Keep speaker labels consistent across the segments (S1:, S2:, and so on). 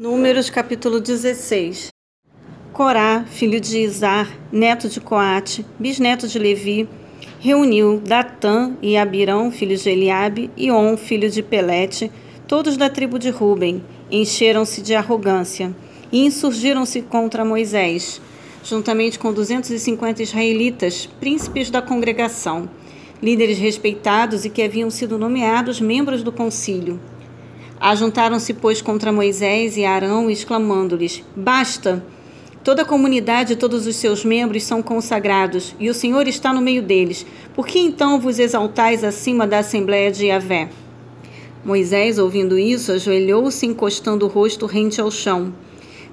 S1: Números capítulo 16 Corá, filho de Izar, neto de Coate, bisneto de Levi, reuniu Datã e Abirão, filhos de Eliabe, e On, filho de Pelete, todos da tribo de Ruben, encheram-se de arrogância e insurgiram-se contra Moisés, juntamente com 250 israelitas, príncipes da congregação, líderes respeitados e que haviam sido nomeados membros do concílio. Ajuntaram-se, pois, contra Moisés e Arão, exclamando-lhes: Basta! Toda a comunidade e todos os seus membros são consagrados, e o Senhor está no meio deles. Por que então vos exaltais acima da assembléia de Yahvé? Moisés, ouvindo isso, ajoelhou-se, encostando o rosto rente ao chão.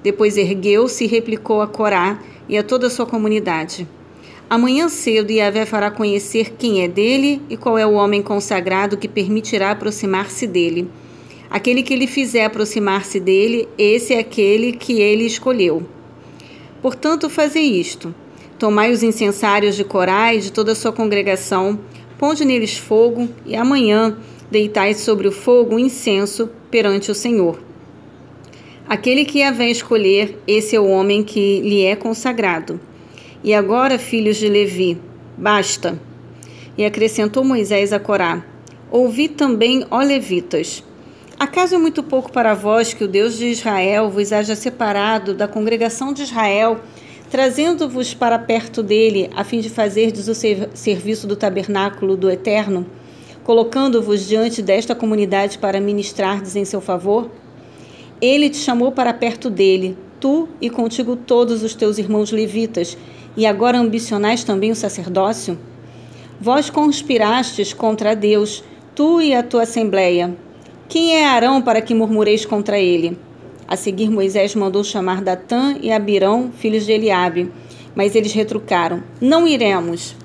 S1: Depois ergueu-se e replicou a Corá e a toda a sua comunidade. Amanhã cedo Yahvé fará conhecer quem é dele e qual é o homem consagrado que permitirá aproximar-se dele. Aquele que lhe fizer aproximar-se dele, esse é aquele que ele escolheu. Portanto, fazei isto: tomai os incensários de Corá e de toda a sua congregação, ponde neles fogo, e amanhã deitai sobre o fogo o incenso perante o Senhor. Aquele que a vem escolher, esse é o homem que lhe é consagrado. E agora, filhos de Levi, basta. E acrescentou Moisés a Corá: Ouvi também, ó levitas. Acaso é muito pouco para vós que o Deus de Israel vos haja separado da congregação de Israel, trazendo-vos para perto dele, a fim de fazerdes o serviço do tabernáculo do Eterno, colocando-vos diante desta comunidade para ministrardes em seu favor? Ele te chamou para perto dele, tu e contigo todos os teus irmãos levitas, e agora ambicionais também o sacerdócio? Vós conspirastes contra Deus, tu e a tua assembleia, quem é Arão para que murmureis contra ele? A seguir, Moisés mandou chamar Datã e Abirão, filhos de Eliabe. Mas eles retrucaram: Não iremos.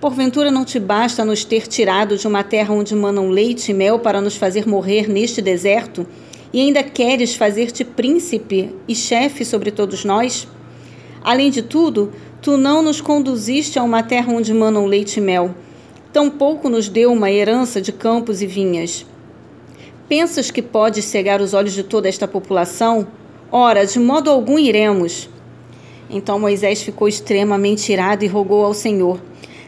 S1: Porventura não te basta nos ter tirado de uma terra onde manam leite e mel para nos fazer morrer neste deserto? E ainda queres fazer-te príncipe e chefe sobre todos nós? Além de tudo, tu não nos conduziste a uma terra onde manam leite e mel. Tampouco nos deu uma herança de campos e vinhas. Pensas que podes cegar os olhos de toda esta população? Ora, de modo algum iremos. Então Moisés ficou extremamente irado e rogou ao Senhor: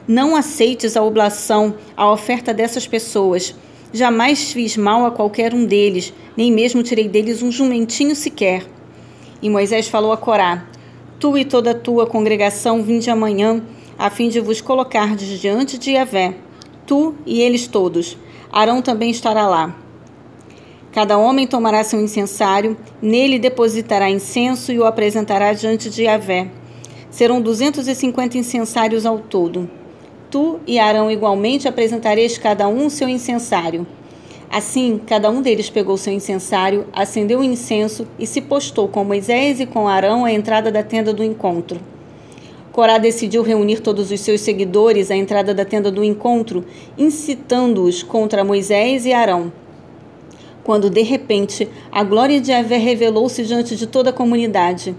S1: Não aceites a oblação, a oferta dessas pessoas. Jamais fiz mal a qualquer um deles, nem mesmo tirei deles um jumentinho sequer. E Moisés falou a Corá: Tu e toda a tua congregação vinde amanhã, a fim de vos colocardes diante de Yahvé, tu e eles todos. Arão também estará lá. Cada homem tomará seu incensário, nele depositará incenso e o apresentará diante de Yahvé. Serão duzentos e cinquenta incensários ao todo. Tu e Arão igualmente apresentareis cada um seu incensário. Assim, cada um deles pegou seu incensário, acendeu o incenso e se postou com Moisés e com Arão à entrada da tenda do encontro. Corá decidiu reunir todos os seus seguidores à entrada da tenda do encontro, incitando-os contra Moisés e Arão quando de repente a glória de Yahvé revelou-se diante de toda a comunidade.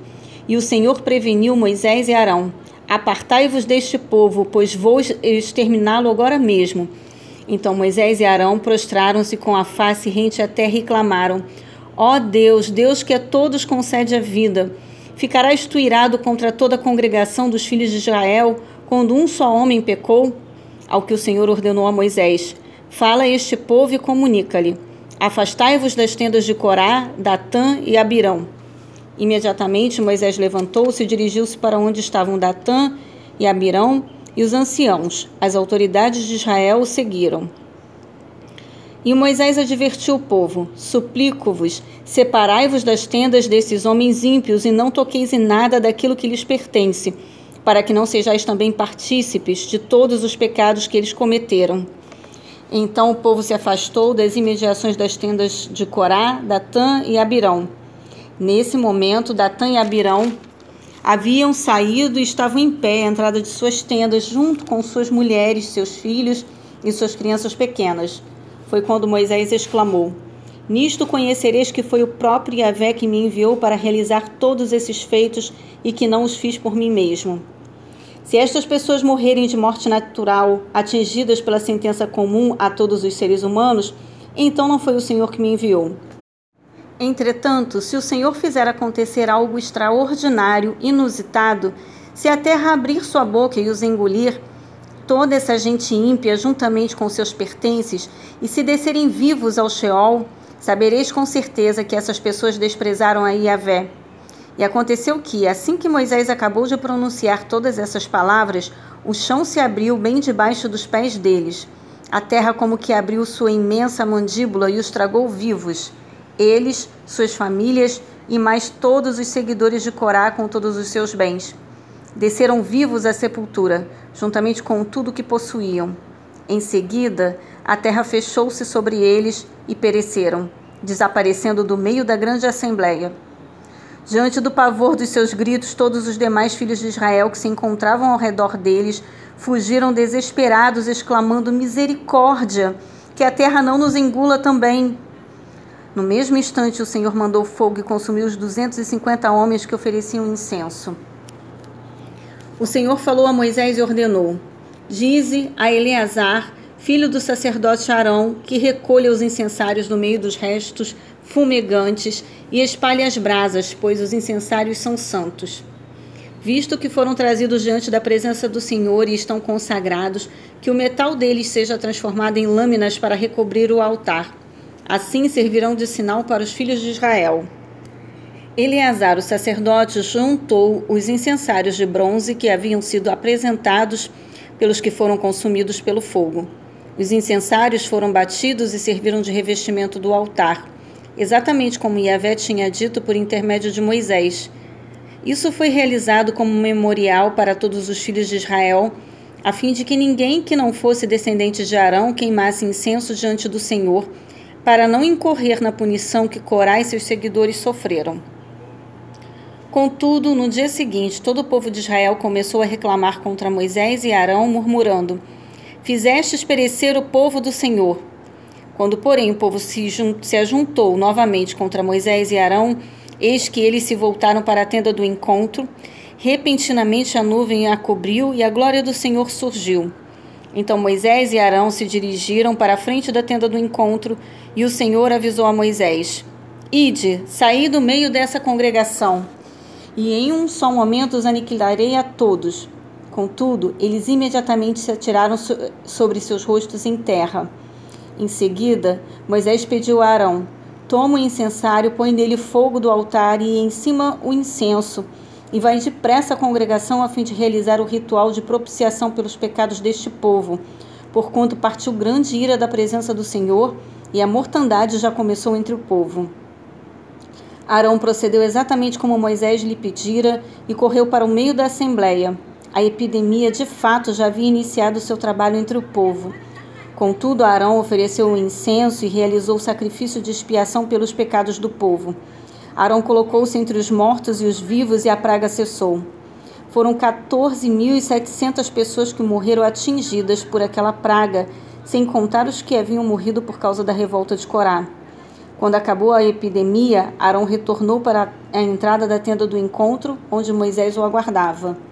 S1: E o Senhor preveniu Moisés e Arão: Apartai-vos deste povo, pois vou exterminá-lo agora mesmo. Então Moisés e Arão prostraram-se com a face rente à terra e clamaram: Ó oh Deus, Deus que a todos concede a vida, ficarás tu irado contra toda a congregação dos filhos de Israel, quando um só homem pecou? Ao que o Senhor ordenou a Moisés: Fala a este povo e comunica-lhe Afastai-vos das tendas de Corá, Datã e Abirão. Imediatamente Moisés levantou-se e dirigiu-se para onde estavam Datã e Abirão e os anciãos. As autoridades de Israel o seguiram. E Moisés advertiu o povo: Suplico-vos, separai-vos das tendas desses homens ímpios e não toqueis em nada daquilo que lhes pertence, para que não sejais também partícipes de todos os pecados que eles cometeram. Então o povo se afastou das imediações das tendas de Corá, Datã e Abirão. Nesse momento, Datã e Abirão haviam saído e estavam em pé à entrada de suas tendas, junto com suas mulheres, seus filhos e suas crianças pequenas. Foi quando Moisés exclamou: Nisto conhecereis que foi o próprio Yahvé que me enviou para realizar todos esses feitos e que não os fiz por mim mesmo. Se estas pessoas morrerem de morte natural, atingidas pela sentença comum a todos os seres humanos, então não foi o Senhor que me enviou. Entretanto, se o Senhor fizer acontecer algo extraordinário, inusitado, se a terra abrir sua boca e os engolir, toda essa gente ímpia, juntamente com seus pertences, e se descerem vivos ao Sheol, sabereis com certeza que essas pessoas desprezaram a Yahvé. E aconteceu que, assim que Moisés acabou de pronunciar todas essas palavras, o chão se abriu bem debaixo dos pés deles. A terra como que abriu sua imensa mandíbula e os tragou vivos eles, suas famílias e mais todos os seguidores de Corá com todos os seus bens. Desceram vivos à sepultura, juntamente com tudo que possuíam. Em seguida, a terra fechou-se sobre eles e pereceram, desaparecendo do meio da grande assembleia. Diante do pavor dos seus gritos, todos os demais filhos de Israel que se encontravam ao redor deles fugiram desesperados, exclamando: Misericórdia! Que a terra não nos engula também. No mesmo instante, o Senhor mandou fogo e consumiu os 250 homens que ofereciam incenso. O Senhor falou a Moisés e ordenou: Dize a Eleazar, filho do sacerdote Arão, que recolha os incensários no meio dos restos fumegantes e espalhe as brasas, pois os incensários são santos. Visto que foram trazidos diante da presença do Senhor e estão consagrados, que o metal deles seja transformado em lâminas para recobrir o altar Assim servirão de sinal para os filhos de Israel. Eleazar, o sacerdote, juntou os incensários de bronze que haviam sido apresentados pelos que foram consumidos pelo fogo. Os incensários foram batidos e serviram de revestimento do altar, exatamente como Yahvé tinha dito por intermédio de Moisés. Isso foi realizado como memorial para todos os filhos de Israel, a fim de que ninguém que não fosse descendente de Arão queimasse incenso diante do Senhor para não incorrer na punição que Corá e seus seguidores sofreram. Contudo, no dia seguinte, todo o povo de Israel começou a reclamar contra Moisés e Arão, murmurando: Fizestes perecer o povo do Senhor. Quando, porém, o povo se, se ajuntou novamente contra Moisés e Arão, eis que eles se voltaram para a tenda do encontro. Repentinamente a nuvem a cobriu e a glória do Senhor surgiu. Então Moisés e Arão se dirigiram para a frente da tenda do encontro, e o Senhor avisou a Moisés: Ide, saí do meio dessa congregação, e em um só momento os aniquilarei a todos. Contudo, eles imediatamente se atiraram so sobre seus rostos em terra. Em seguida, Moisés pediu a Arão: Toma o incensário, põe nele fogo do altar e em cima o incenso e vai depressa à congregação a fim de realizar o ritual de propiciação pelos pecados deste povo, porquanto partiu grande ira da presença do Senhor e a mortandade já começou entre o povo. Arão procedeu exatamente como Moisés lhe pedira e correu para o meio da assembleia. A epidemia de fato já havia iniciado seu trabalho entre o povo. Contudo, Arão ofereceu o incenso e realizou o sacrifício de expiação pelos pecados do povo. Arão colocou-se entre os mortos e os vivos e a praga cessou. Foram 14.700 pessoas que morreram atingidas por aquela praga, sem contar os que haviam morrido por causa da revolta de Corá. Quando acabou a epidemia, Arão retornou para a entrada da tenda do encontro, onde Moisés o aguardava.